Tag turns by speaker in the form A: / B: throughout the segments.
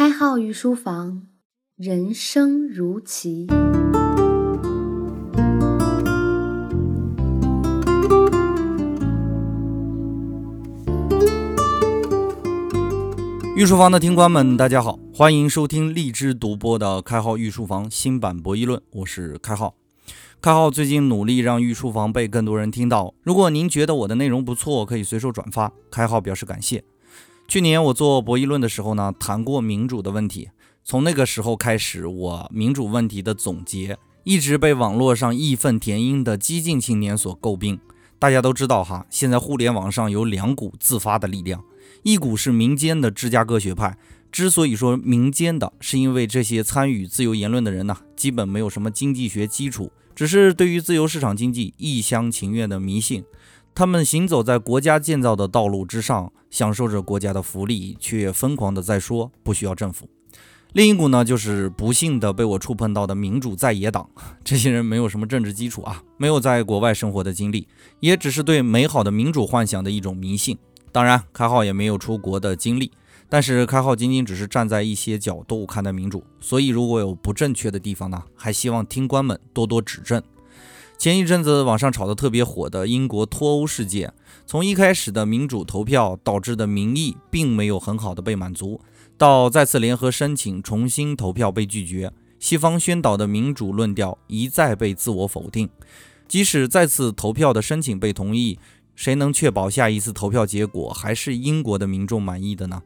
A: 开号御书房，人生如棋。
B: 御书房的听官们，大家好，欢迎收听荔枝独播的开号御书房新版博弈论，我是开号。开号最近努力让御书房被更多人听到，如果您觉得我的内容不错，可以随手转发。开号表示感谢。去年我做博弈论的时候呢，谈过民主的问题，从那个时候开始，我民主问题的总结一直被网络上义愤填膺的激进青年所诟病。大家都知道哈，现在互联网上有两股自发的力量。一股是民间的芝加哥学派，之所以说民间的，是因为这些参与自由言论的人呢，基本没有什么经济学基础，只是对于自由市场经济一厢情愿的迷信。他们行走在国家建造的道路之上，享受着国家的福利，却疯狂的在说不需要政府。另一股呢，就是不幸的被我触碰到的民主在野党，这些人没有什么政治基础啊，没有在国外生活的经历，也只是对美好的民主幻想的一种迷信。当然，开号也没有出国的经历，但是开号仅仅只是站在一些角度看待民主，所以如果有不正确的地方呢，还希望听官们多多指正。前一阵子网上炒得特别火的英国脱欧事件，从一开始的民主投票导致的民意并没有很好的被满足，到再次联合申请重新投票被拒绝，西方宣导的民主论调一再被自我否定，即使再次投票的申请被同意。谁能确保下一次投票结果还是英国的民众满意的呢？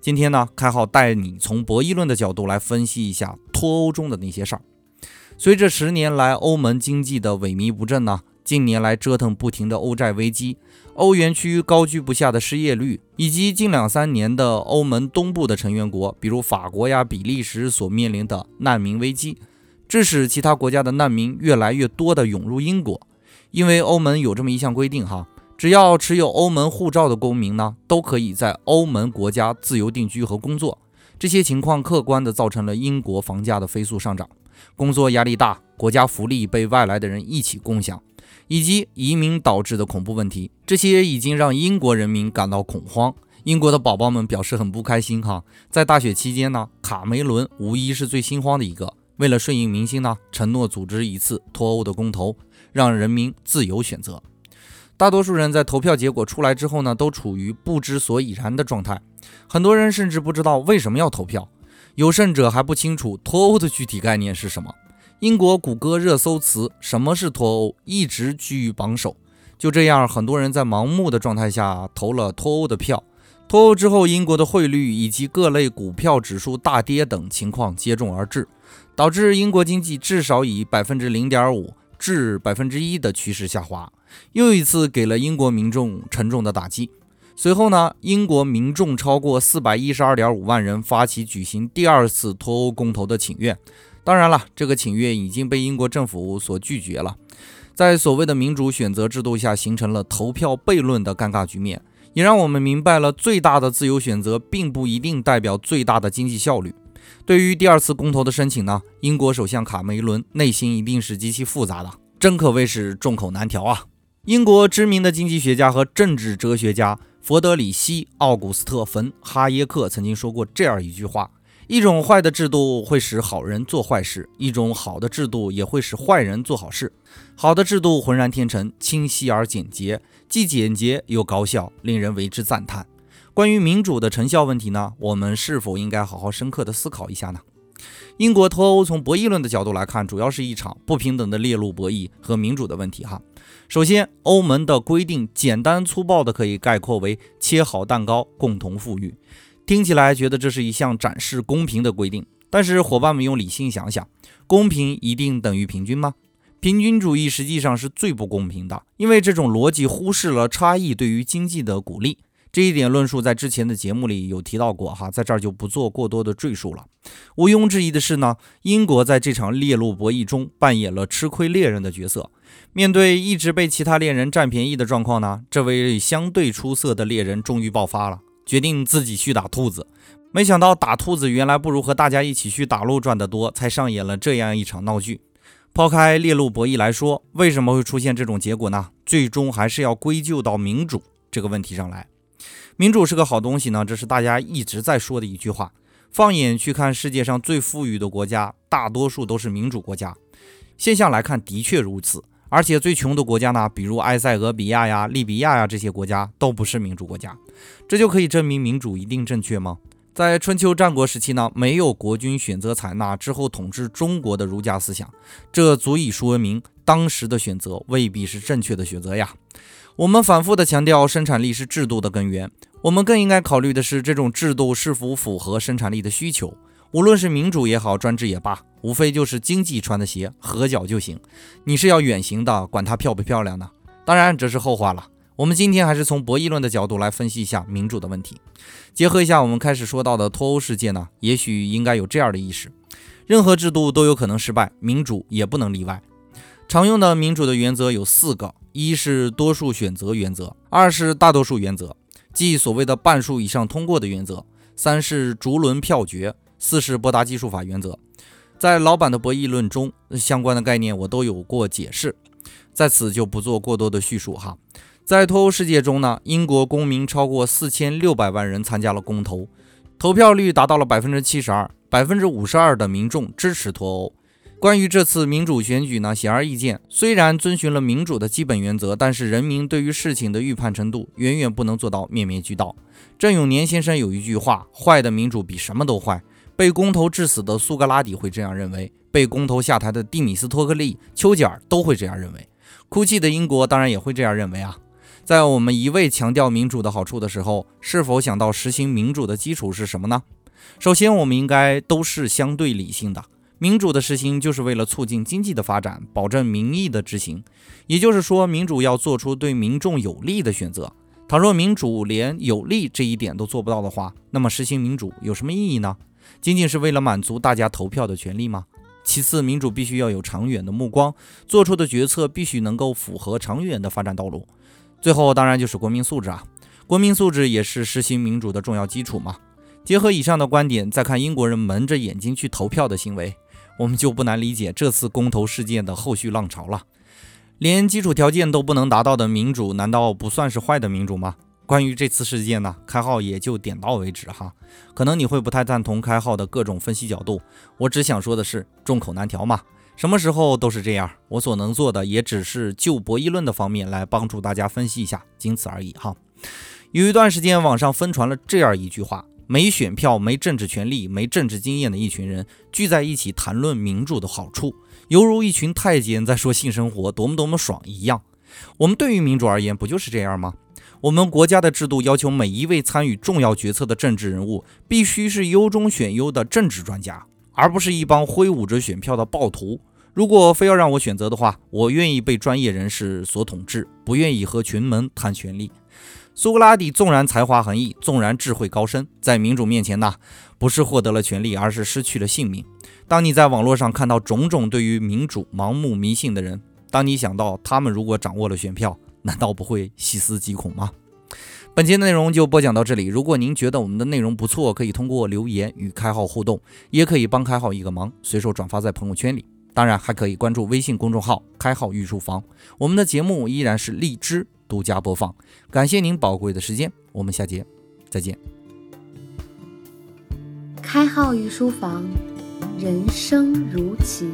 B: 今天呢，开号带你从博弈论的角度来分析一下脱欧中的那些事儿。随着十年来欧盟经济的萎靡不振呢，近年来折腾不停的欧债危机，欧元区高居不下的失业率，以及近两三年的欧盟东部的成员国，比如法国呀、比利时所面临的难民危机，致使其他国家的难民越来越多的涌入英国，因为欧盟有这么一项规定哈。只要持有欧盟护照的公民呢，都可以在欧盟国家自由定居和工作。这些情况客观地造成了英国房价的飞速上涨，工作压力大，国家福利被外来的人一起共享，以及移民导致的恐怖问题，这些已经让英国人民感到恐慌。英国的宝宝们表示很不开心哈。在大选期间呢，卡梅伦无疑是最心慌的一个。为了顺应民心呢，承诺组织一次脱欧的公投，让人民自由选择。大多数人在投票结果出来之后呢，都处于不知所以然的状态。很多人甚至不知道为什么要投票，有甚者还不清楚脱欧的具体概念是什么。英国谷歌热搜词“什么是脱欧”一直居于榜首。就这样，很多人在盲目的状态下投了脱欧的票。脱欧之后，英国的汇率以及各类股票指数大跌等情况接踵而至，导致英国经济至少以百分之零点五至百分之一的趋势下滑。又一次给了英国民众沉重的打击。随后呢，英国民众超过四百一十二点五万人发起举行第二次脱欧公投的请愿。当然了，这个请愿已经被英国政府所拒绝了。在所谓的民主选择制度下，形成了投票悖论的尴尬局面，也让我们明白了最大的自由选择并不一定代表最大的经济效率。对于第二次公投的申请呢，英国首相卡梅伦内心一定是极其复杂的，真可谓是众口难调啊。英国知名的经济学家和政治哲学家佛德里希·奥古斯特·冯·哈耶克曾经说过这样一句话：“一种坏的制度会使好人做坏事，一种好的制度也会使坏人做好事。好的制度浑然天成，清晰而简洁，既简洁又高效，令人为之赞叹。”关于民主的成效问题呢？我们是否应该好好深刻地思考一下呢？英国脱欧从博弈论的角度来看，主要是一场不平等的猎鹿博弈和民主的问题哈。首先，欧盟的规定简单粗暴的可以概括为切好蛋糕，共同富裕。听起来觉得这是一项展示公平的规定，但是伙伴们用理性想想，公平一定等于平均吗？平均主义实际上是最不公平的，因为这种逻辑忽视了差异对于经济的鼓励。这一点论述在之前的节目里有提到过哈，在这儿就不做过多的赘述了。毋庸置疑的是呢，英国在这场猎鹿博弈中扮演了吃亏猎人的角色。面对一直被其他猎人占便宜的状况呢，这位相对出色的猎人终于爆发了，决定自己去打兔子。没想到打兔子原来不如和大家一起去打鹿赚得多，才上演了这样一场闹剧。抛开猎鹿博弈来说，为什么会出现这种结果呢？最终还是要归咎到民主这个问题上来。民主是个好东西呢，这是大家一直在说的一句话。放眼去看世界上最富裕的国家，大多数都是民主国家。现象来看，的确如此。而且最穷的国家呢，比如埃塞俄比亚呀、利比亚呀这些国家，都不是民主国家。这就可以证明民主一定正确吗？在春秋战国时期呢，没有国君选择采纳之后统治中国的儒家思想，这足以说明当时的选择未必是正确的选择呀。我们反复的强调，生产力是制度的根源。我们更应该考虑的是，这种制度是否符合生产力的需求。无论是民主也好，专制也罢，无非就是经济穿的鞋合脚就行。你是要远行的，管它漂不漂亮呢？当然，这是后话了。我们今天还是从博弈论的角度来分析一下民主的问题。结合一下我们开始说到的脱欧事件呢，也许应该有这样的意识：任何制度都有可能失败，民主也不能例外。常用的民主的原则有四个：一是多数选择原则，二是大多数原则。即所谓的半数以上通过的原则，三是逐轮票决，四是波达技术法原则。在老版的博弈论中，相关的概念我都有过解释，在此就不做过多的叙述哈。在脱欧世界中呢，英国公民超过四千六百万人参加了公投，投票率达到了百分之七十二，百分之五十二的民众支持脱欧。关于这次民主选举呢，显而易见，虽然遵循了民主的基本原则，但是人民对于事情的预判程度远远不能做到面面俱到。郑永年先生有一句话：“坏的民主比什么都坏。”被公投致死的苏格拉底会这样认为，被公投下台的蒂米斯托克利、丘吉尔都会这样认为，哭泣的英国当然也会这样认为啊。在我们一味强调民主的好处的时候，是否想到实行民主的基础是什么呢？首先，我们应该都是相对理性的。民主的实行就是为了促进经济的发展，保证民意的执行。也就是说，民主要做出对民众有利的选择。倘若民主连有利这一点都做不到的话，那么实行民主有什么意义呢？仅仅是为了满足大家投票的权利吗？其次，民主必须要有长远的目光，做出的决策必须能够符合长远的发展道路。最后，当然就是国民素质啊！国民素质也是实行民主的重要基础嘛。结合以上的观点，再看英国人蒙着眼睛去投票的行为。我们就不难理解这次公投事件的后续浪潮了。连基础条件都不能达到的民主，难道不算是坏的民主吗？关于这次事件呢，开号也就点到为止哈。可能你会不太赞同开号的各种分析角度，我只想说的是，众口难调嘛，什么时候都是这样。我所能做的也只是就博弈论的方面来帮助大家分析一下，仅此而已哈。有一段时间，网上疯传了这样一句话。没选票、没政治权利、没政治经验的一群人聚在一起谈论民主的好处，犹如一群太监在说性生活多么多么爽一样。我们对于民主而言，不就是这样吗？我们国家的制度要求每一位参与重要决策的政治人物必须是优中选优的政治专家，而不是一帮挥舞着选票的暴徒。如果非要让我选择的话，我愿意被专业人士所统治，不愿意和群门谈权力。苏格拉底纵然才华横溢，纵然智慧高深，在民主面前呢，不是获得了权力，而是失去了性命。当你在网络上看到种种对于民主盲目迷信的人，当你想到他们如果掌握了选票，难道不会细思极恐吗？本期内容就播讲到这里。如果您觉得我们的内容不错，可以通过留言与开号互动，也可以帮开号一个忙，随手转发在朋友圈里。当然，还可以关注微信公众号“开号御书房”。我们的节目依然是荔枝。独家播放，感谢您宝贵的时间，我们下节再见。
A: 开号御书房，人生如棋。